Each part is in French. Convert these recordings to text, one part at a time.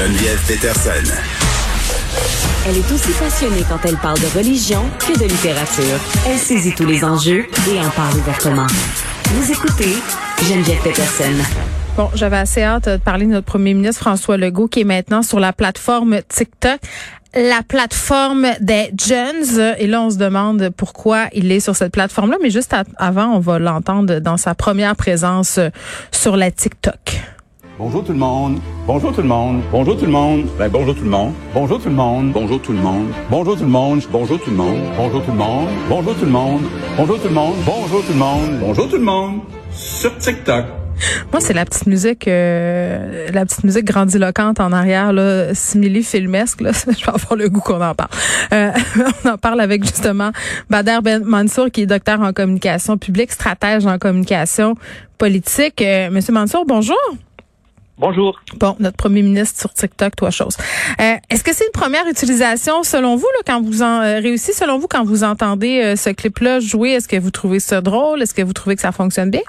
Geneviève Peterson. Elle est aussi passionnée quand elle parle de religion que de littérature. Elle saisit tous les enjeux et en parle ouvertement. Vous écoutez Geneviève Peterson. Bon, j'avais assez hâte de parler de notre premier ministre François Legault qui est maintenant sur la plateforme TikTok la plateforme des jeunes. Et là, on se demande pourquoi il est sur cette plateforme-là. Mais juste avant, on va l'entendre dans sa première présence sur la TikTok. Bonjour tout le monde. Bonjour tout le monde. Bonjour tout le monde. Ben, bonjour tout le monde. Bonjour tout le monde. Bonjour tout le monde. Bonjour tout le monde. Bonjour tout le monde. Bonjour tout le monde. Bonjour tout le monde. Bonjour tout le monde. Bonjour tout le monde. Bonjour tout le monde. Sur TikTok. Moi, c'est la petite musique, euh, la petite musique grandiloquente en arrière, là, simili filmesque. Là, je vais avoir le goût qu'on en parle. Euh, on en parle avec justement Bader Ben Mansour, qui est docteur en communication publique, stratège en communication politique. Euh, Monsieur Mansour, bonjour. Bonjour. Bon, notre premier ministre sur TikTok, toi chose. Euh, Est-ce que c'est une première utilisation selon vous là, quand vous en euh, réussissez selon vous quand vous entendez euh, ce clip-là jouer? Est-ce que vous trouvez ça drôle? Est-ce que vous trouvez que ça fonctionne bien?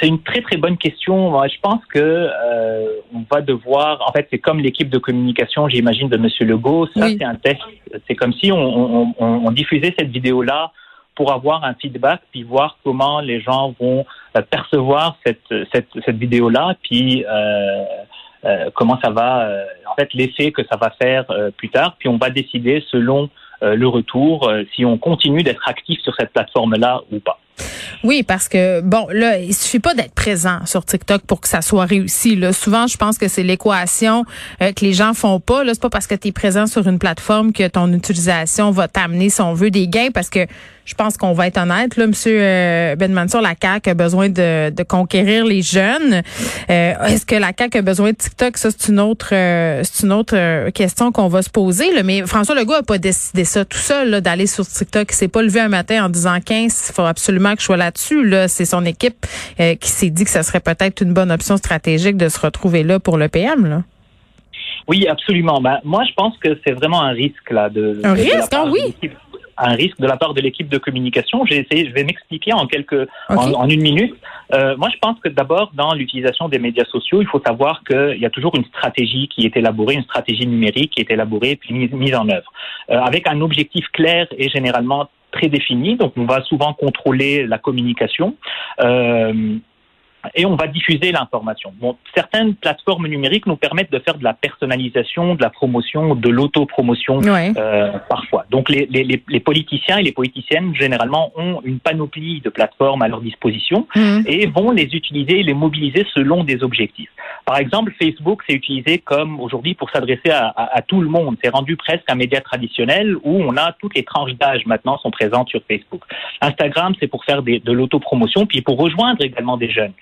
C'est une très très bonne question. Moi, je pense que on va devoir. En fait, c'est comme l'équipe de communication, j'imagine, de Monsieur Legault. Ça, Oui. c'est un test. C'est comme si on, on, on, on diffusait cette vidéo-là pour avoir un feedback, puis voir comment les gens vont euh, percevoir cette cette, cette vidéo-là, puis euh, euh, comment ça va. euh, en fait, l'effet que ça va faire euh, plus tard. Puis on va décider selon euh, le retour euh, si on continue d'être actif sur cette plateforme-là ou pas. Oui, parce que bon, là, il suffit pas d'être présent sur TikTok pour que ça soit réussi. Là. Souvent, je pense que c'est l'équation euh, que les gens font pas. Là, c'est pas parce que tu es présent sur une plateforme que ton utilisation va t'amener, si on veut, des gains. Parce que je pense qu'on va être honnête, là, Monsieur euh, Ben Mansour, la CAQ a besoin de, de conquérir les jeunes. Euh, Est-ce que la CAQ a besoin de TikTok? Ça, c'est une autre, euh, c'est une autre question qu'on va se poser. Là. Mais François Legault a pas décidé ça tout seul, d'aller sur TikTok. Il s'est pas levé un matin en disant 15, il faut absolument que je sois là-dessus. Là, c'est son équipe euh, qui s'est dit que ça serait peut-être une bonne option stratégique de se retrouver là pour le PM. Là. Oui, absolument. Ben, moi, je pense que c'est vraiment un risque là de. Un de- risque, ah de oui. Un risque de la part de l'équipe de communication. J'ai essayé, je vais m'expliquer en quelques, en une minute. Euh, moi, je pense que d'abord, dans l'utilisation des médias sociaux, il faut savoir qu'il y a toujours une stratégie qui est élaborée, une stratégie numérique qui est élaborée puis mise, mise en œuvre, euh, avec un objectif clair et généralement très défini. Donc, on va souvent contrôler la communication. Euh, et on va diffuser l'information. Bon, certaines plateformes numériques nous permettent de faire de la personnalisation, de la promotion, de l'autopromotion Ouais. euh, parfois. Donc les, les, les- politiciens et les politiciennes généralement ont une panoplie de plateformes à leur disposition Mhm. et vont les utiliser, les mobiliser selon des objectifs. Par exemple, Facebook s'est utilisé comme aujourd'hui pour s'adresser à, à- à tout le monde. C'est rendu presque un média traditionnel où on a toutes les tranches d'âge maintenant sont présentes sur Facebook. Instagram, c'est pour faire des- de l'autopromotion, puis pour rejoindre également des jeunes.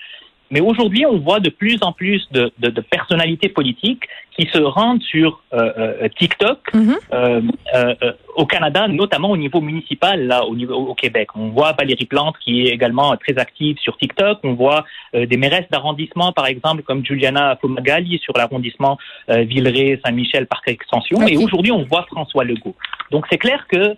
Mais aujourd'hui, on voit de plus en plus de, de- de personnalités politiques qui se rendent sur euh, euh, TikTok Mhm. euh, euh, euh, au Canada, notamment au niveau municipal, là, au niveau au Québec. On voit Valérie Plante qui est également très active sur TikTok. On voit euh, des mairesses d'arrondissement, par exemple, comme Juliana Fumagalli sur l'arrondissement euh, Villeray, Saint-Michel, Parc Extension. Ok. Et aujourd'hui, on voit François Legault. Donc c'est clair que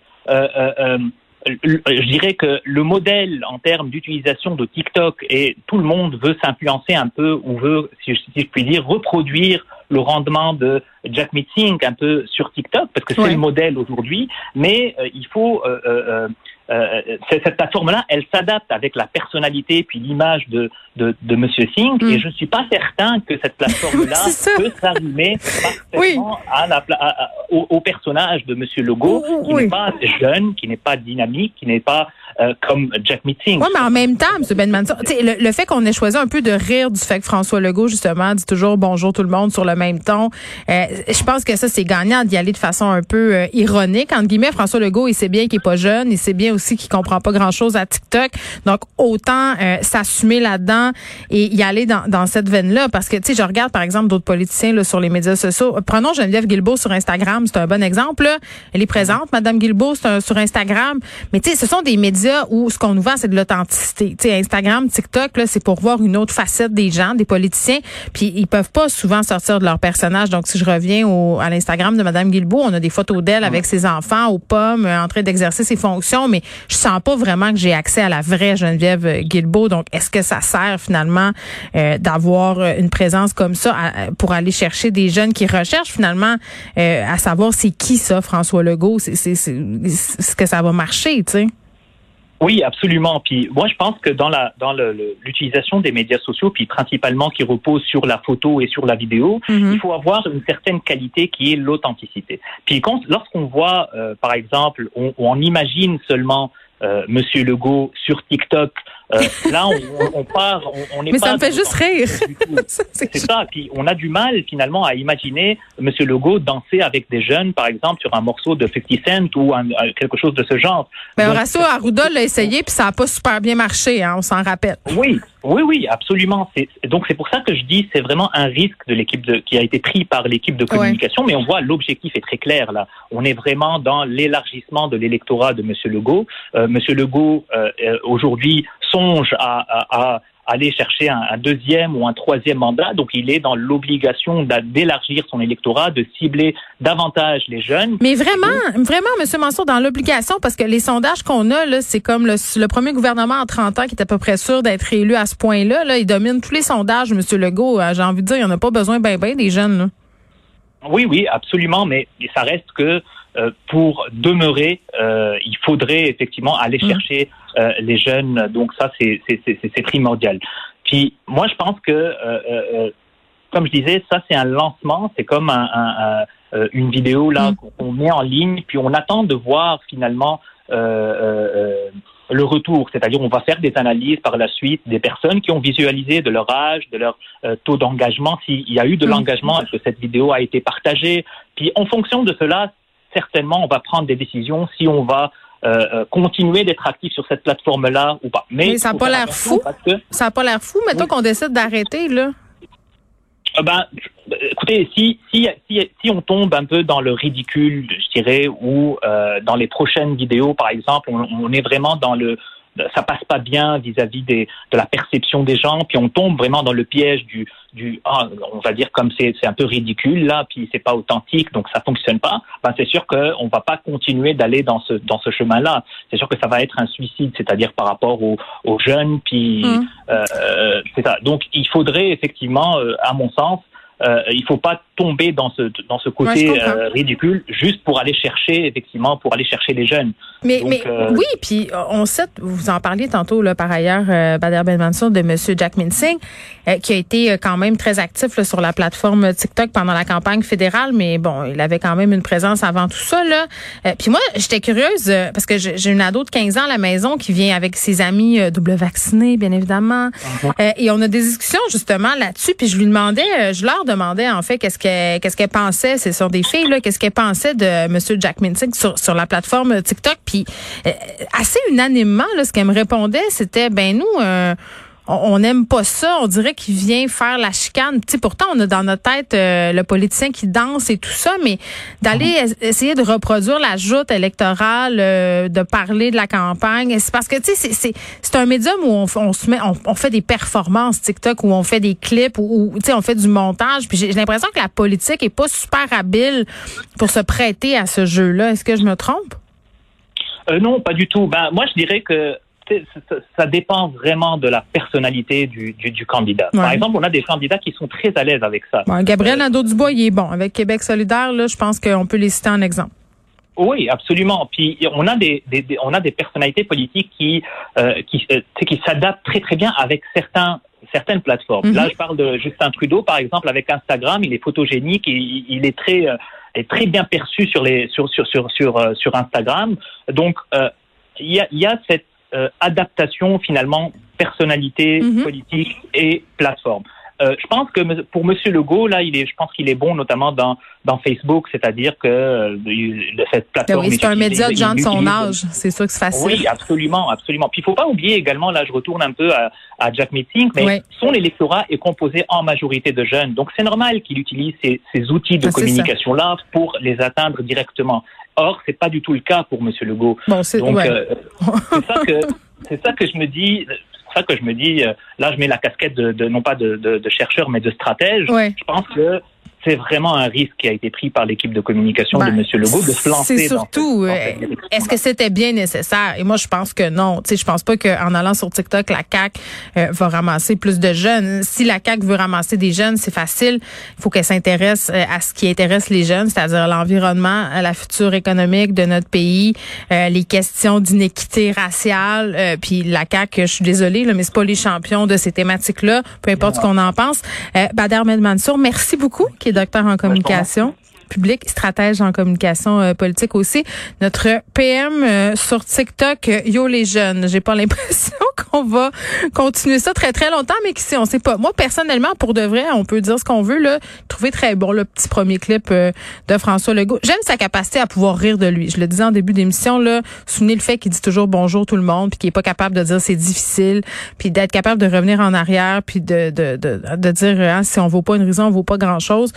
euh, euh, euh, je dirais que le modèle en termes d'utilisation de TikTok et tout le monde veut s'influencer un peu ou veut, si je, puis dire, reproduire le rendement de Jack Singh un peu sur TikTok parce que c'est Ouais. le modèle aujourd'hui. Mais euh, il faut euh, euh, euh, cette cette plateforme-là, elle s'adapte avec la personnalité puis l'image de, de, de Monsieur Singh Mm. et je ne suis pas certain que cette plateforme-là peut s'arrimer parfaitement à la, à- au, au personnage de Monsieur Legault qui Oui. n'est pas jeune, qui n'est pas dynamique, qui n'est pas euh, comme Jack Singh. Oui, mais en même temps, M. Ben sais, le, le fait qu'on ait choisi un peu de rire du fait que François Legault, justement, dit toujours bonjour tout le monde sur le même ton, euh, je pense que ça, c'est gagnant d'y aller de façon un peu euh, ironique. Entre guillemets, François Legault, il sait bien qu'il est pas jeune, il sait bien aussi qu'il comprend pas grand-chose à TikTok. Donc, autant euh, s'assumer là-dedans et y aller dans, dans cette veine-là. Parce que, tu sais, je regarde, par exemple, d'autres politiciens là, sur les médias sociaux. Prenons Geneviève Guilbeault sur Instagram, c'est un bon exemple. Là. Elle est présente, Madame Guilbeault, c'est un- sur Instagram. Mais, tu sais, ce sont des médias où ce qu'on nous vend, c'est de l'authenticité. Tu sais, Instagram, TikTok, là, c'est pour voir une autre facette des gens, des politiciens. Puis, ils peuvent pas souvent sortir de leur personnage. Donc, si je reviens au, à l'Instagram de Madame Guilbeault, on a des photos d'elle avec ses enfants aux pommes, euh, en train d'exercer ses fonctions. Mais je sens pas vraiment que j'ai accès à la vraie Geneviève Guilbeault. Donc, est-ce que ça sert finalement euh, d'avoir une présence comme ça pour aller chercher des jeunes qui recherchent finalement euh, à savoir c'est qui ça, François Legault? C'est, c'est, ce que ça va marcher, tu sais? Oui, absolument. Puis moi, je pense que dans la dans l'utilisation des médias sociaux, puis principalement qui repose sur la photo et sur la vidéo, mhm. il faut avoir une certaine qualité qui est l'authenticité. Puis quand, lorsqu'on voit, euh, par exemple, on, on imagine seulement euh, Monsieur Legault sur TikTok. Euh, là, on, on, part, on, est Mais ça me fait juste rire. c'est ça. Puis on a du mal finalement à imaginer Monsieur Legault danser avec des jeunes, par exemple, sur un morceau de 50 Cent ou un, quelque chose de ce genre. Mais Horacio Arruda l'a essayé puis ça n'a pas super bien marché, hein, on s'en rappelle. Oui, oui, oui, absolument. Donc c'est pour ça que je dis c'est vraiment un risque de l'équipe de, qui a été pris par l'équipe de communication, mais on voit l'objectif est très clair là. On est vraiment dans l'élargissement de l'électorat de Monsieur Legault. Euh, Monsieur Legault euh, euh, aujourd'hui songe à, aller chercher un, deuxième ou un troisième mandat. Donc, il est dans l'obligation d'élargir son électorat, de cibler davantage les jeunes. Mais vraiment, vraiment, Monsieur Mansour, dans l'obligation, parce que les sondages qu'on a, là, c'est comme le, premier gouvernement en 30 ans qui est à peu près sûr d'être élu à ce point-là. Là, il domine tous les sondages, Monsieur Legault. J'ai envie de dire, il n'y en a pas besoin ben ben des jeunes. Là. Oui, oui, absolument, mais ça reste que euh, pour demeurer, euh, il faudrait effectivement aller mm. chercher euh, les jeunes. Donc ça, c'est primordial. Puis moi, je pense que, comme je disais, ça c'est un lancement, c'est comme un, une vidéo là mm. qu'on met en ligne, puis on attend de voir finalement le retour, c'est-à-dire on va faire des analyses par la suite des personnes qui ont visualisé de leur âge, de leur euh, taux d'engagement, s'il y a eu de mm. l'engagement, est-ce que cette vidéo a été partagée? Puis en fonction de cela, certainement, on va prendre des décisions si on va euh, euh continuer d'être actif sur cette plateforme-là ou pas. Mais, ça n'a pas l'air fou. Ça n'a pas l'air fou. Mettons qu'on décide d'arrêter, là. Euh, ben, écoutez, si, si, si, si, on tombe un peu dans le ridicule, je dirais, ou euh, dans les prochaines vidéos, par exemple, on, on est vraiment dans le ça passe pas bien vis-à-vis des, de la perception des gens, puis on tombe vraiment dans le piège du, du ah, on va dire comme c'est, c'est un peu ridicule là, puis c'est pas authentique, donc ça fonctionne pas. Ben c'est sûr qu'on va pas continuer d'aller dans ce dans ce chemin-là. C'est sûr que ça va être un suicide, c'est-à-dire par rapport aux, aux jeunes, puis mmh. euh, c'est ça. Donc il faudrait effectivement, euh, à mon sens, euh, il faut pas tomber dans ce dans ce côté euh, ridicule juste pour aller chercher effectivement pour aller chercher les jeunes. Mais mais euh, oui, puis on sait vous en parliez tantôt là par ailleurs euh, Bader Ben Mansour de monsieur Jack Minsing qui a été quand même très actif sur la plateforme TikTok pendant la campagne fédérale mais bon, il avait quand même une présence avant tout ça là. puis moi, j'étais curieuse parce que j'ai une ado de 15 ans à la maison qui vient avec ses amis double vaccinés bien évidemment. Uh-huh. et on a des discussions justement là-dessus puis je lui demandais je leur demandais en fait qu'est-ce qu'est-ce qu'elle pensait, ce sont des filles là, qu'est-ce qu'elle pensait de Monsieur Jack Mintig sur, sur la plateforme TikTok. Puis euh, assez unanimement, ce qu'elle me répondait, c'était ben nous. Euh, on n'aime pas ça. On dirait qu'il vient faire la chicane. sais, pourtant, on a dans notre tête euh, le politicien qui danse et tout ça, mais d'aller mhm. essayer de reproduire la joute électorale, euh, de parler de la campagne, c'est parce que tu sais, c'est un médium où on, on se met, on, fait des performances TikTok, où on fait des clips, où, tu sais, on fait du montage. Puis j'ai l'impression que la politique est pas super habile pour se prêter à ce jeu-là. Est-ce que je me trompe? Euh, non, pas du tout. Ben, moi, je dirais que ça dépend vraiment de la personnalité du, du, candidat. Par exemple, on a des candidats qui sont très à l'aise avec ça. Gabriel Nadeau-Dubois, il est bon. Avec Québec solidaire, là, je pense qu'on peut les citer en exemple. Oui, absolument. Puis on a des, des, on a des personnalités politiques qui euh, qui, euh, qui s'adaptent très très bien avec certains certaines plateformes. Là, mhm. je parle de Justin Trudeau, par exemple, avec Instagram, il est photogénique, et il est très euh, est très bien perçu sur les sur sur sur sur, sur Instagram. Donc il y a il y a cette euh, adaptation finalement personnalité mhm. politique et plateforme. Euh, je pense que pour Monsieur Legault, là, il est, je pense qu'il est bon, notamment dans dans Facebook, c'est-à-dire que euh, cette plateforme. Oui, c'est un média de gens de son âge, c'est sûr que c'est facile. Oui, absolument, absolument. Puis il faut pas oublier également, là, je retourne un peu à, à Jack Meeting, mais son électorat est composé en majorité de jeunes, donc c'est normal qu'il utilise ces, ces outils de ah, communication là pour les atteindre directement. Or, c'est pas du tout le cas pour Monsieur Legault. Bon, c'est Donc, euh, c'est ça que c'est ça que je me dis. Ça que je me dis. Euh, là, je mets la casquette de, de non pas de, de, de, chercheur, mais de stratège. Je pense que c'est vraiment un risque qui a été pris par l'équipe de communication de Ben, M. Legault de se lancer. C'est surtout, dans euh, est-ce que c'était bien nécessaire? Et moi, je pense que non. Tu sais, je pense pas qu'en allant sur TikTok, la CAQ euh, va ramasser plus de jeunes. Si la CAQ veut ramasser des jeunes, c'est facile. Il faut qu'elle s'intéresse euh, à ce qui intéresse les jeunes, c'est-à-dire l'environnement, la future économique de notre pays, euh, les questions d'inéquité raciale. euh, puis la CAQ, je suis désolée, là, mais c'est pas les champions de ces thématiques-là, peu importe ce qu'on en pense. Euh, Bader Ahmed Mansour, merci beaucoup, qui est docteur en communication public, stratège en communication euh, politique aussi. Notre PM euh, sur TikTok, euh, yo les jeunes. J'ai pas l'impression qu'on va continuer ça très très longtemps, mais qui sait, on sait pas. Moi personnellement, pour de vrai, on peut dire ce qu'on veut là. Trouver très bon le petit premier clip de François Legault. J'aime sa capacité à pouvoir rire de lui. Je le disais en début d'émission là. Souvenez le fait qu'il dit toujours bonjour tout le monde, puis qu'il est pas capable de dire c'est difficile, puis d'être capable de revenir en arrière, puis de de de, de dire hein, si on vaut pas une raison, on vaut pas grand chose.